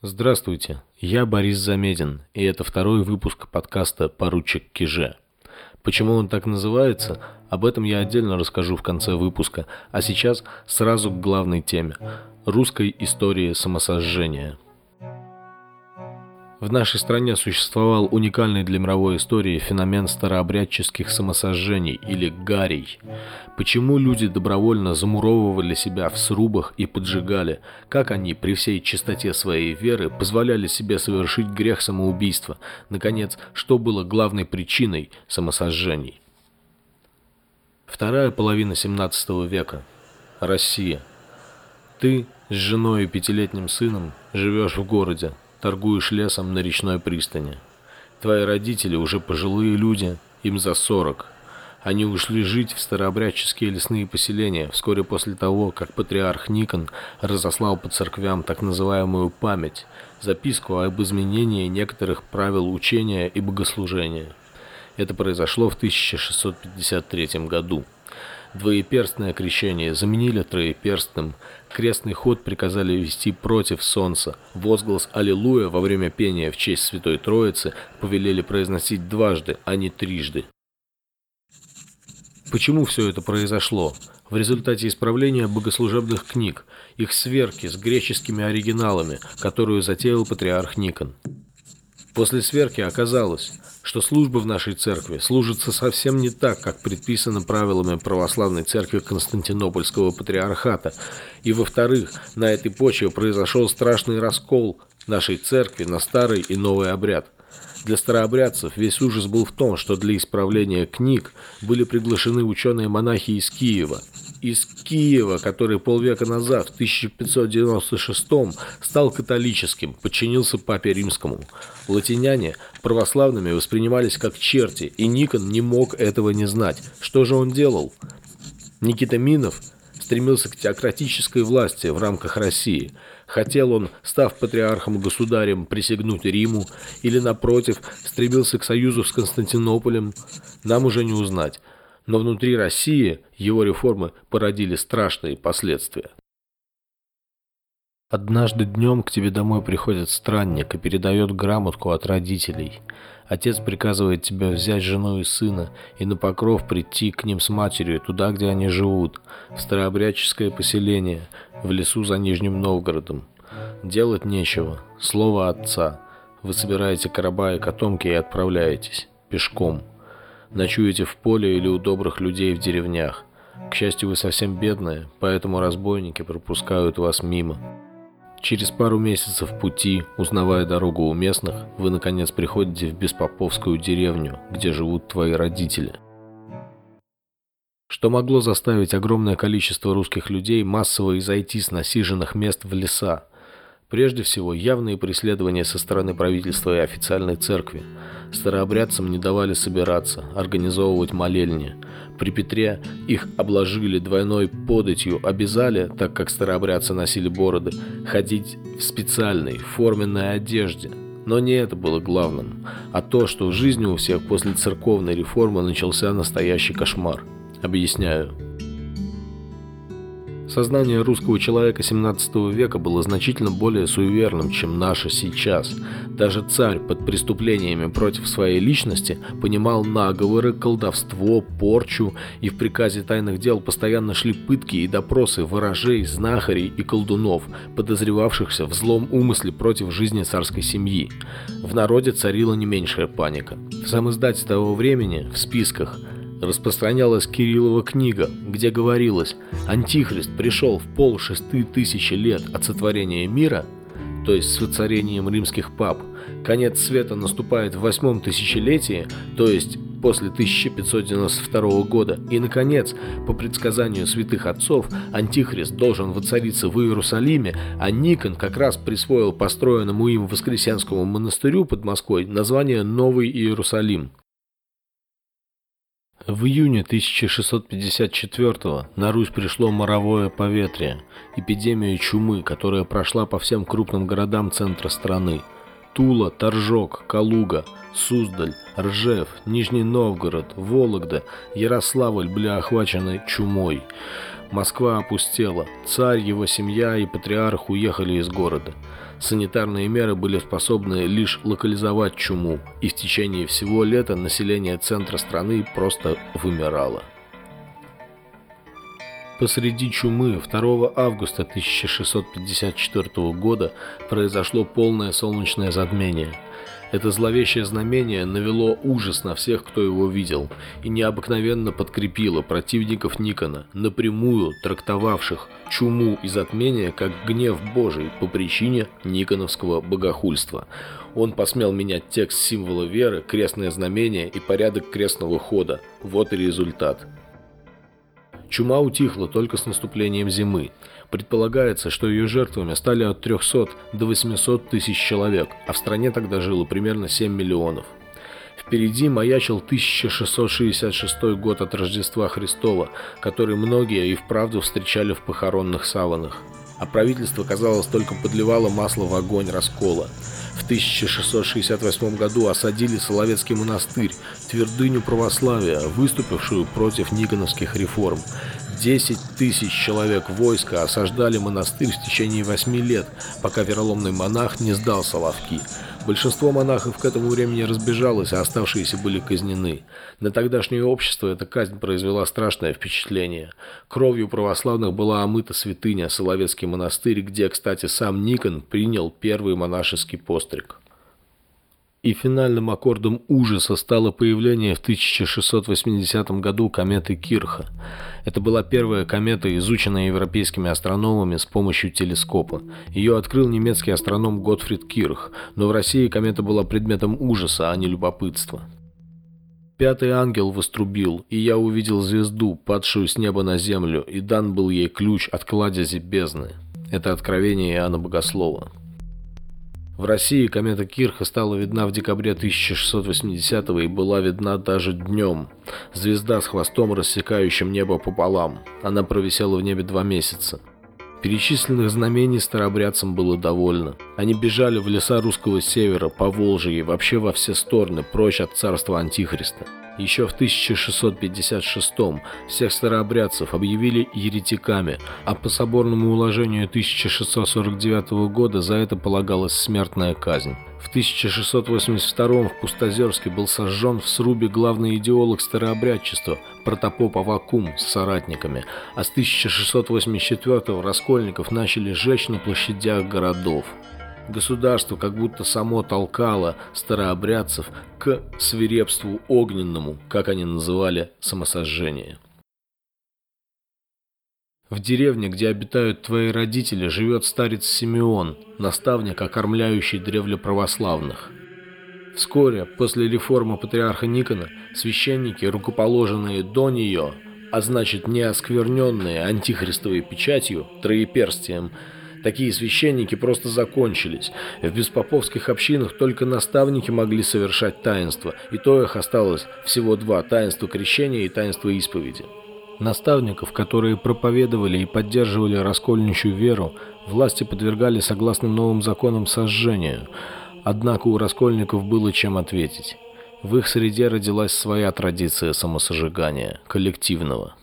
Здравствуйте, я Борис Замедин, и это второй выпуск подкаста «Поручик Киже». Почему он так называется, об этом я отдельно расскажу в конце выпуска, а сейчас сразу к главной теме – русской истории самосожжения – в нашей стране существовал уникальный для мировой истории феномен старообрядческих самосожжений или гарей. Почему люди добровольно замуровывали себя в срубах и поджигали? Как они при всей чистоте своей веры позволяли себе совершить грех самоубийства? Наконец, что было главной причиной самосожжений? Вторая половина 17 века. Россия. Ты с женой и пятилетним сыном живешь в городе, торгуешь лесом на речной пристани. Твои родители уже пожилые люди, им за сорок. Они ушли жить в старообрядческие лесные поселения вскоре после того, как патриарх Никон разослал по церквям так называемую «память», записку об изменении некоторых правил учения и богослужения. Это произошло в 1653 году. Двоеперстное крещение заменили троеперстным, крестный ход приказали вести против солнца, возглас «Аллилуйя» во время пения в честь Святой Троицы повелели произносить дважды, а не трижды. Почему все это произошло? В результате исправления богослужебных книг, их сверки с греческими оригиналами, которую затеял патриарх Никон. После сверки оказалось, что служба в нашей церкви служится совсем не так, как предписано правилами православной церкви Константинопольского патриархата. И во-вторых, на этой почве произошел страшный раскол нашей церкви на старый и новый обряд – для старообрядцев весь ужас был в том, что для исправления книг были приглашены ученые-монахи из Киева. Из Киева, который полвека назад, в 1596 стал католическим, подчинился папе римскому. Латиняне православными воспринимались как черти, и Никон не мог этого не знать. Что же он делал? Никита Минов стремился к теократической власти в рамках России – Хотел он, став патриархом-государем, присягнуть Риму, или, напротив, стремился к союзу с Константинополем, нам уже не узнать. Но внутри России его реформы породили страшные последствия. Однажды днем к тебе домой приходит странник и передает грамотку от родителей. Отец приказывает тебе взять жену и сына и на покров прийти к ним с матерью туда, где они живут, в старообрядческое поселение, в лесу за Нижним Новгородом. Делать нечего. Слово отца. Вы собираете короба и котомки и отправляетесь. Пешком. Ночуете в поле или у добрых людей в деревнях. К счастью, вы совсем бедные, поэтому разбойники пропускают вас мимо. Через пару месяцев пути, узнавая дорогу у местных, вы наконец приходите в Беспоповскую деревню, где живут твои родители. Что могло заставить огромное количество русских людей массово изойти с насиженных мест в леса, Прежде всего, явные преследования со стороны правительства и официальной церкви. Старообрядцам не давали собираться, организовывать молельни. При Петре их обложили двойной податью, обязали, так как старообрядцы носили бороды, ходить в специальной, форменной одежде. Но не это было главным, а то, что в жизни у всех после церковной реформы начался настоящий кошмар. Объясняю. Сознание русского человека 17 века было значительно более суеверным, чем наше сейчас. Даже царь под преступлениями против своей личности понимал наговоры, колдовство, порчу, и в приказе тайных дел постоянно шли пытки и допросы ворожей, знахарей и колдунов, подозревавшихся в злом умысле против жизни царской семьи. В народе царила не меньшая паника. В сам того времени, в списках – распространялась Кириллова книга, где говорилось «Антихрист пришел в пол шесты тысячи лет от сотворения мира», то есть с воцарением римских пап, конец света наступает в восьмом тысячелетии, то есть после 1592 года, и, наконец, по предсказанию святых отцов, Антихрист должен воцариться в Иерусалиме, а Никон как раз присвоил построенному им Воскресенскому монастырю под Москвой название Новый Иерусалим. В июне 1654 на Русь пришло моровое поветрие, эпидемия чумы, которая прошла по всем крупным городам центра страны. Тула, Торжок, Калуга, Суздаль, Ржев, Нижний Новгород, Вологда, Ярославль были охвачены чумой. Москва опустела, царь, его семья и патриарх уехали из города. Санитарные меры были способны лишь локализовать чуму, и в течение всего лета население центра страны просто вымирало. Посреди чумы 2 августа 1654 года произошло полное солнечное затмение. Это зловещее знамение навело ужас на всех, кто его видел, и необыкновенно подкрепило противников Никона, напрямую трактовавших чуму и затмение как гнев Божий по причине никоновского богохульства. Он посмел менять текст символа веры, крестное знамение и порядок крестного хода. Вот и результат. Чума утихла только с наступлением зимы. Предполагается, что ее жертвами стали от 300 до 800 тысяч человек, а в стране тогда жило примерно 7 миллионов. Впереди маячил 1666 год от Рождества Христова, который многие и вправду встречали в похоронных саванах. А правительство, казалось, только подливало масло в огонь раскола. В 1668 году осадили Соловецкий монастырь, твердыню православия, выступившую против никоновских реформ. 10 тысяч человек войска осаждали монастырь в течение 8 лет, пока вероломный монах не сдал Соловки. Большинство монахов к этому времени разбежалось, а оставшиеся были казнены. На тогдашнее общество эта казнь произвела страшное впечатление. Кровью православных была омыта святыня, Соловецкий монастырь, где, кстати, сам Никон принял первый монашеский постриг. И финальным аккордом ужаса стало появление в 1680 году кометы Кирха. Это была первая комета, изученная европейскими астрономами с помощью телескопа. Ее открыл немецкий астроном Готфрид Кирх, но в России комета была предметом ужаса, а не любопытства. Пятый ангел вострубил, и я увидел звезду, падшую с неба на землю, и дан был ей ключ от кладези бездны. Это откровение Иоанна Богослова. В России комета Кирха стала видна в декабре 1680 и была видна даже днем. Звезда с хвостом, рассекающим небо пополам. Она провисела в небе два месяца. Перечисленных знамений старообрядцам было довольно. Они бежали в леса русского севера, по Волжье и вообще во все стороны, прочь от царства Антихриста. Еще в 1656 всех старообрядцев объявили еретиками, а по соборному уложению 1649 года за это полагалась смертная казнь. В 1682 в Пустозерске был сожжен в срубе главный идеолог старообрядчества протопоп Авакум с соратниками, а с 1684 раскольников начали сжечь на площадях городов. Государство как будто само толкало старообрядцев к свирепству огненному, как они называли самосожжение. В деревне, где обитают твои родители, живет старец Симеон, наставник, окормляющий древле православных. Вскоре, после реформы патриарха Никона, священники, рукоположенные до нее, а значит не оскверненные антихристовой печатью, троеперстием, Такие священники просто закончились. В беспоповских общинах только наставники могли совершать таинство, и то их осталось всего два – таинство крещения и таинство исповеди. Наставников, которые проповедовали и поддерживали раскольничью веру, власти подвергали согласно новым законам сожжению. Однако у раскольников было чем ответить. В их среде родилась своя традиция самосожигания, коллективного.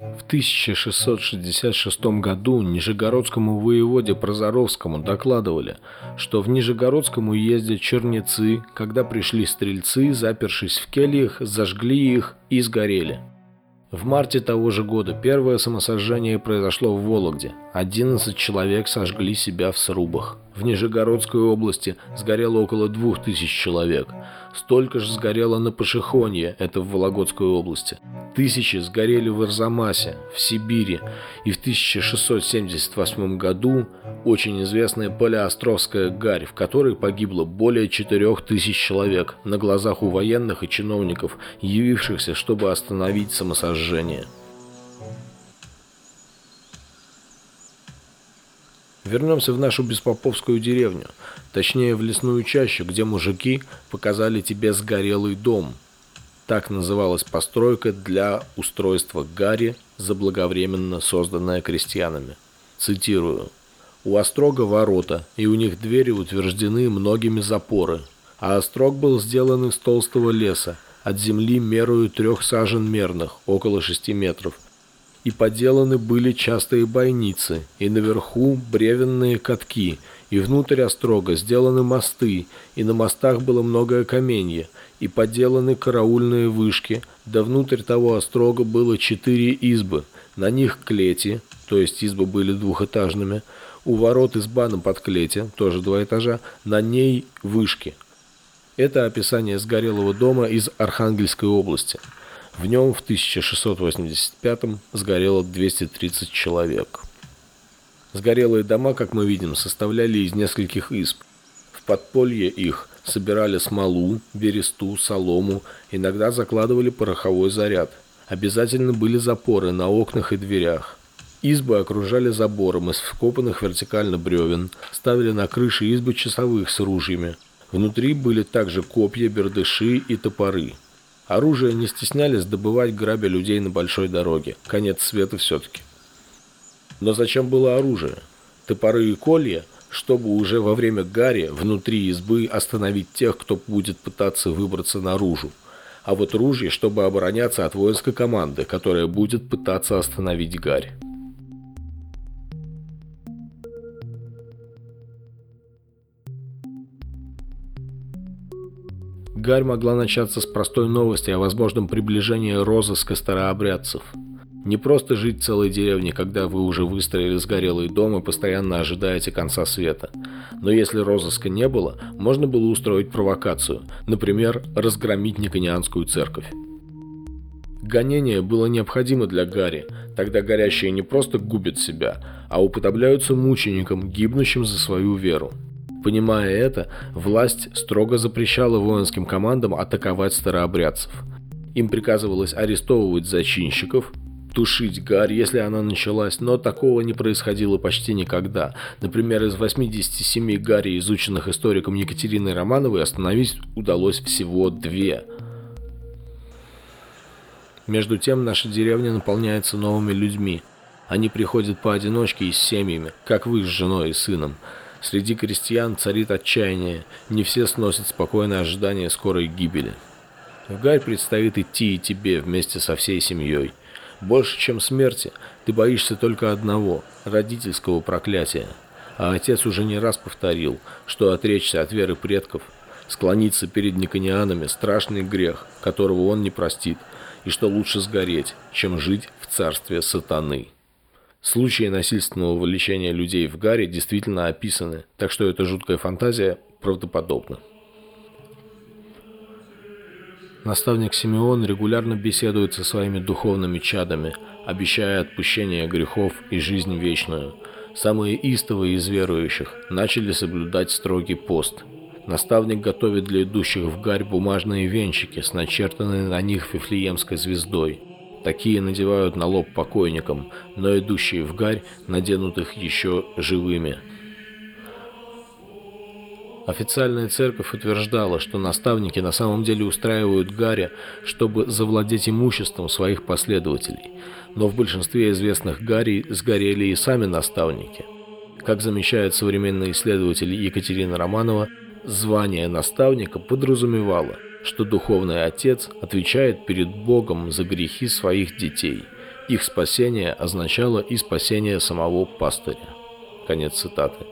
В 1666 году Нижегородскому воеводе Прозоровскому докладывали, что в Нижегородском уезде чернецы, когда пришли стрельцы, запершись в кельях, зажгли их и сгорели. В марте того же года первое самосожжение произошло в Вологде. 11 человек сожгли себя в срубах. В Нижегородской области сгорело около 2000 человек. Столько же сгорело на Пашихонье, это в Вологодской области. Тысячи сгорели в Арзамасе, в Сибири. И в 1678 году очень известная Палеостровская гарь, в которой погибло более 4000 человек на глазах у военных и чиновников, явившихся, чтобы остановить самосожжение. Вернемся в нашу беспоповскую деревню, точнее в лесную чащу, где мужики показали тебе сгорелый дом. Так называлась постройка для устройства гари, заблаговременно созданная крестьянами. Цитирую. У острога ворота, и у них двери утверждены многими запоры. А острог был сделан из толстого леса, от земли мерою трех сажен мерных, около шести метров. И поделаны были частые бойницы, и наверху бревенные катки, и внутрь острога сделаны мосты, и на мостах было многое каменье, и поделаны караульные вышки, да внутрь того острога было четыре избы, на них клети, то есть избы были двухэтажными, у ворот изба на подклете, тоже два этажа, на ней вышки. Это описание сгорелого дома из Архангельской области. В нем в 1685 сгорело 230 человек. Сгорелые дома, как мы видим, составляли из нескольких изб. В подполье их собирали смолу, бересту, солому, иногда закладывали пороховой заряд. Обязательно были запоры на окнах и дверях. Избы окружали забором из вкопанных вертикально бревен, ставили на крыши избы часовых с ружьями. Внутри были также копья, бердыши и топоры. Оружие не стеснялись добывать грабя людей на большой дороге. Конец света все-таки. Но зачем было оружие? Топоры и колья, чтобы уже во время гари внутри избы остановить тех, кто будет пытаться выбраться наружу. А вот ружье, чтобы обороняться от воинской команды, которая будет пытаться остановить гарь. Гарь могла начаться с простой новости о возможном приближении розыска старообрядцев. Не просто жить целой деревне, когда вы уже выстроили сгорелый дом и постоянно ожидаете конца света. Но если розыска не было, можно было устроить провокацию, например, разгромить Никонианскую церковь. Гонение было необходимо для Гарри, тогда горящие не просто губят себя, а уподобляются мученикам, гибнущим за свою веру. Понимая это, власть строго запрещала воинским командам атаковать старообрядцев. Им приказывалось арестовывать зачинщиков, тушить гарь, если она началась, но такого не происходило почти никогда. Например, из 87 гарей, изученных историком Екатериной Романовой, остановить удалось всего две. Между тем, наша деревня наполняется новыми людьми. Они приходят поодиночке и с семьями, как вы с женой и сыном. Среди крестьян царит отчаяние, не все сносят спокойное ожидание скорой гибели. В Гарь предстоит идти и тебе вместе со всей семьей. Больше, чем смерти, ты боишься только одного – родительского проклятия. А отец уже не раз повторил, что отречься от веры предков, склониться перед никонианами – страшный грех, которого он не простит, и что лучше сгореть, чем жить в царстве сатаны. Случаи насильственного вовлечения людей в гаре действительно описаны, так что эта жуткая фантазия правдоподобна. Наставник Симеон регулярно беседует со своими духовными чадами, обещая отпущение грехов и жизнь вечную. Самые истовые из верующих начали соблюдать строгий пост. Наставник готовит для идущих в гарь бумажные венчики с начертанной на них вифлеемской звездой – Такие надевают на лоб покойникам, но идущие в гарь наденут их еще живыми. Официальная церковь утверждала, что наставники на самом деле устраивают гаря, чтобы завладеть имуществом своих последователей. Но в большинстве известных гарей сгорели и сами наставники. Как замечает современный исследователь Екатерина Романова, звание наставника подразумевало – что духовный отец отвечает перед Богом за грехи своих детей. Их спасение означало и спасение самого пастыря. Конец цитаты.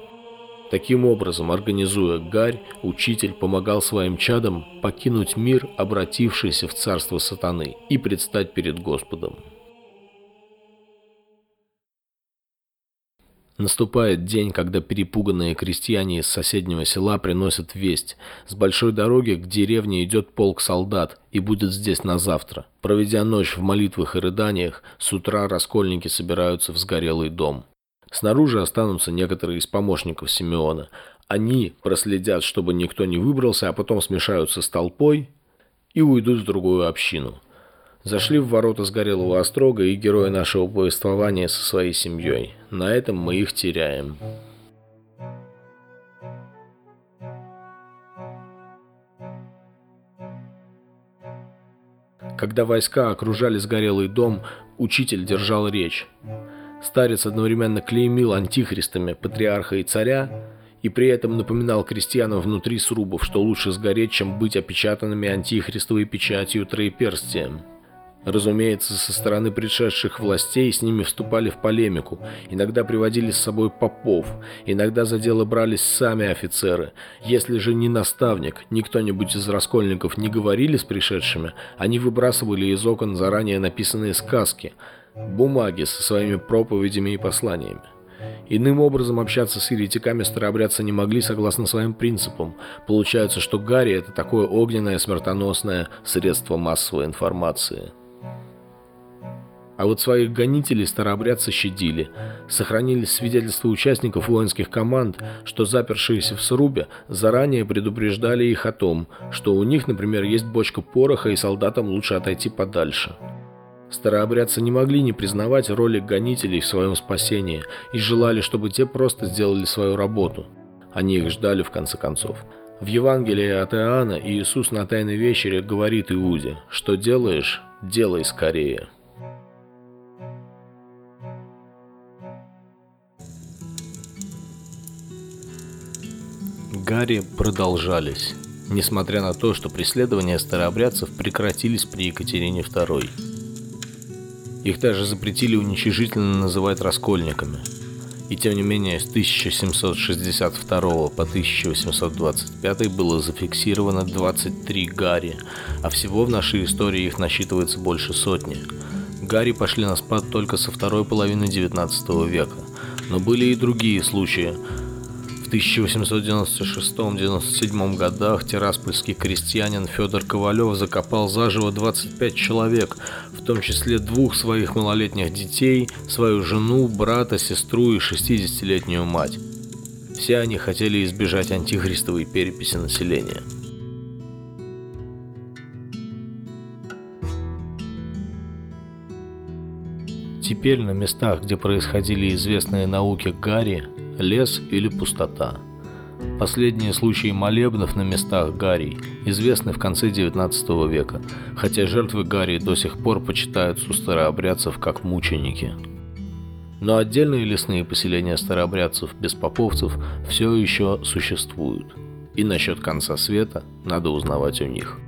Таким образом, организуя гарь, учитель помогал своим чадам покинуть мир, обратившийся в царство сатаны, и предстать перед Господом. Наступает день, когда перепуганные крестьяне из соседнего села приносят весть. С большой дороги к деревне идет полк солдат и будет здесь на завтра. Проведя ночь в молитвах и рыданиях, с утра раскольники собираются в сгорелый дом. Снаружи останутся некоторые из помощников Симеона. Они проследят, чтобы никто не выбрался, а потом смешаются с толпой и уйдут в другую общину. Зашли в ворота сгорелого острога и герои нашего повествования со своей семьей. На этом мы их теряем. Когда войска окружали сгорелый дом, учитель держал речь. Старец одновременно клеймил антихристами патриарха и царя, и при этом напоминал крестьянам внутри срубов, что лучше сгореть, чем быть опечатанными антихристовой печатью троеперстием. Разумеется, со стороны предшедших властей с ними вступали в полемику, иногда приводили с собой попов, иногда за дело брались сами офицеры. Если же ни наставник, ни кто-нибудь из раскольников не говорили с пришедшими, они выбрасывали из окон заранее написанные сказки, бумаги со своими проповедями и посланиями. Иным образом общаться с еретиками старообрядцы не могли согласно своим принципам. Получается, что Гарри – это такое огненное смертоносное средство массовой информации. А вот своих гонителей старообрядцы щадили. Сохранились свидетельства участников воинских команд, что запершиеся в срубе заранее предупреждали их о том, что у них, например, есть бочка пороха и солдатам лучше отойти подальше. Старообрядцы не могли не признавать роли гонителей в своем спасении и желали, чтобы те просто сделали свою работу. Они их ждали в конце концов. В Евангелии от Иоанна Иисус на Тайной Вечере говорит Иуде, что делаешь, делай скорее. Гарри продолжались, несмотря на то, что преследования старообрядцев прекратились при Екатерине II. Их даже запретили уничижительно называть раскольниками. И тем не менее, с 1762 по 1825 было зафиксировано 23 Гарри, а всего в нашей истории их насчитывается больше сотни. Гарри пошли на спад только со второй половины 19 века, но были и другие случаи – в 1896-97 годах тираспольский крестьянин Федор Ковалев закопал заживо 25 человек, в том числе двух своих малолетних детей, свою жену, брата, сестру и 60-летнюю мать. Все они хотели избежать антихристовой переписи населения. Теперь на местах, где происходили известные науки Гарри, лес или пустота. Последние случаи молебнов на местах Гарий известны в конце XIX века, хотя жертвы Гарии до сих пор почитаются у старообрядцев как мученики. Но отдельные лесные поселения старообрядцев без поповцев все еще существуют. И насчет конца света надо узнавать у них.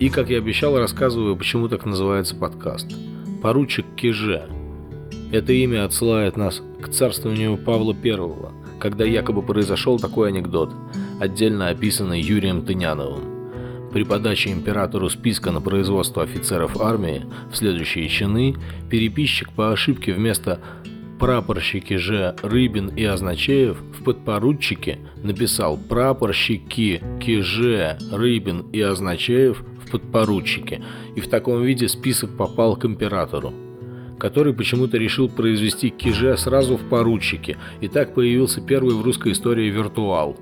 И, как я обещал, рассказываю, почему так называется подкаст. Поручик Киже. Это имя отсылает нас к царствованию Павла I, когда якобы произошел такой анекдот, отдельно описанный Юрием Тыняновым. При подаче императору списка на производство офицеров армии в следующие чины переписчик по ошибке вместо прапорщики же Рыбин и Означеев в подпоручике написал прапорщики Киже, Рыбин и Означеев подпоручике, и в таком виде список попал к императору, который почему-то решил произвести Киже сразу в поручике, и так появился первый в русской истории виртуал.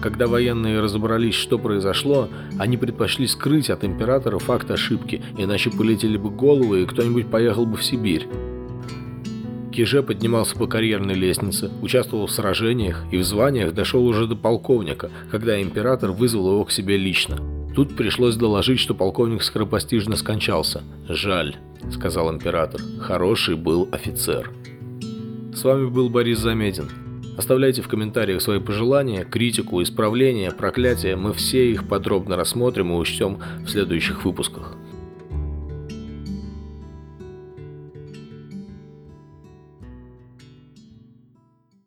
Когда военные разобрались, что произошло, они предпочли скрыть от императора факт ошибки, иначе полетели бы головы, и кто-нибудь поехал бы в Сибирь. Киже поднимался по карьерной лестнице, участвовал в сражениях и в званиях дошел уже до полковника, когда император вызвал его к себе лично. Тут пришлось доложить, что полковник скоропостижно скончался. «Жаль», — сказал император, — «хороший был офицер». С вами был Борис Замедин. Оставляйте в комментариях свои пожелания, критику, исправления, проклятия. Мы все их подробно рассмотрим и учтем в следующих выпусках.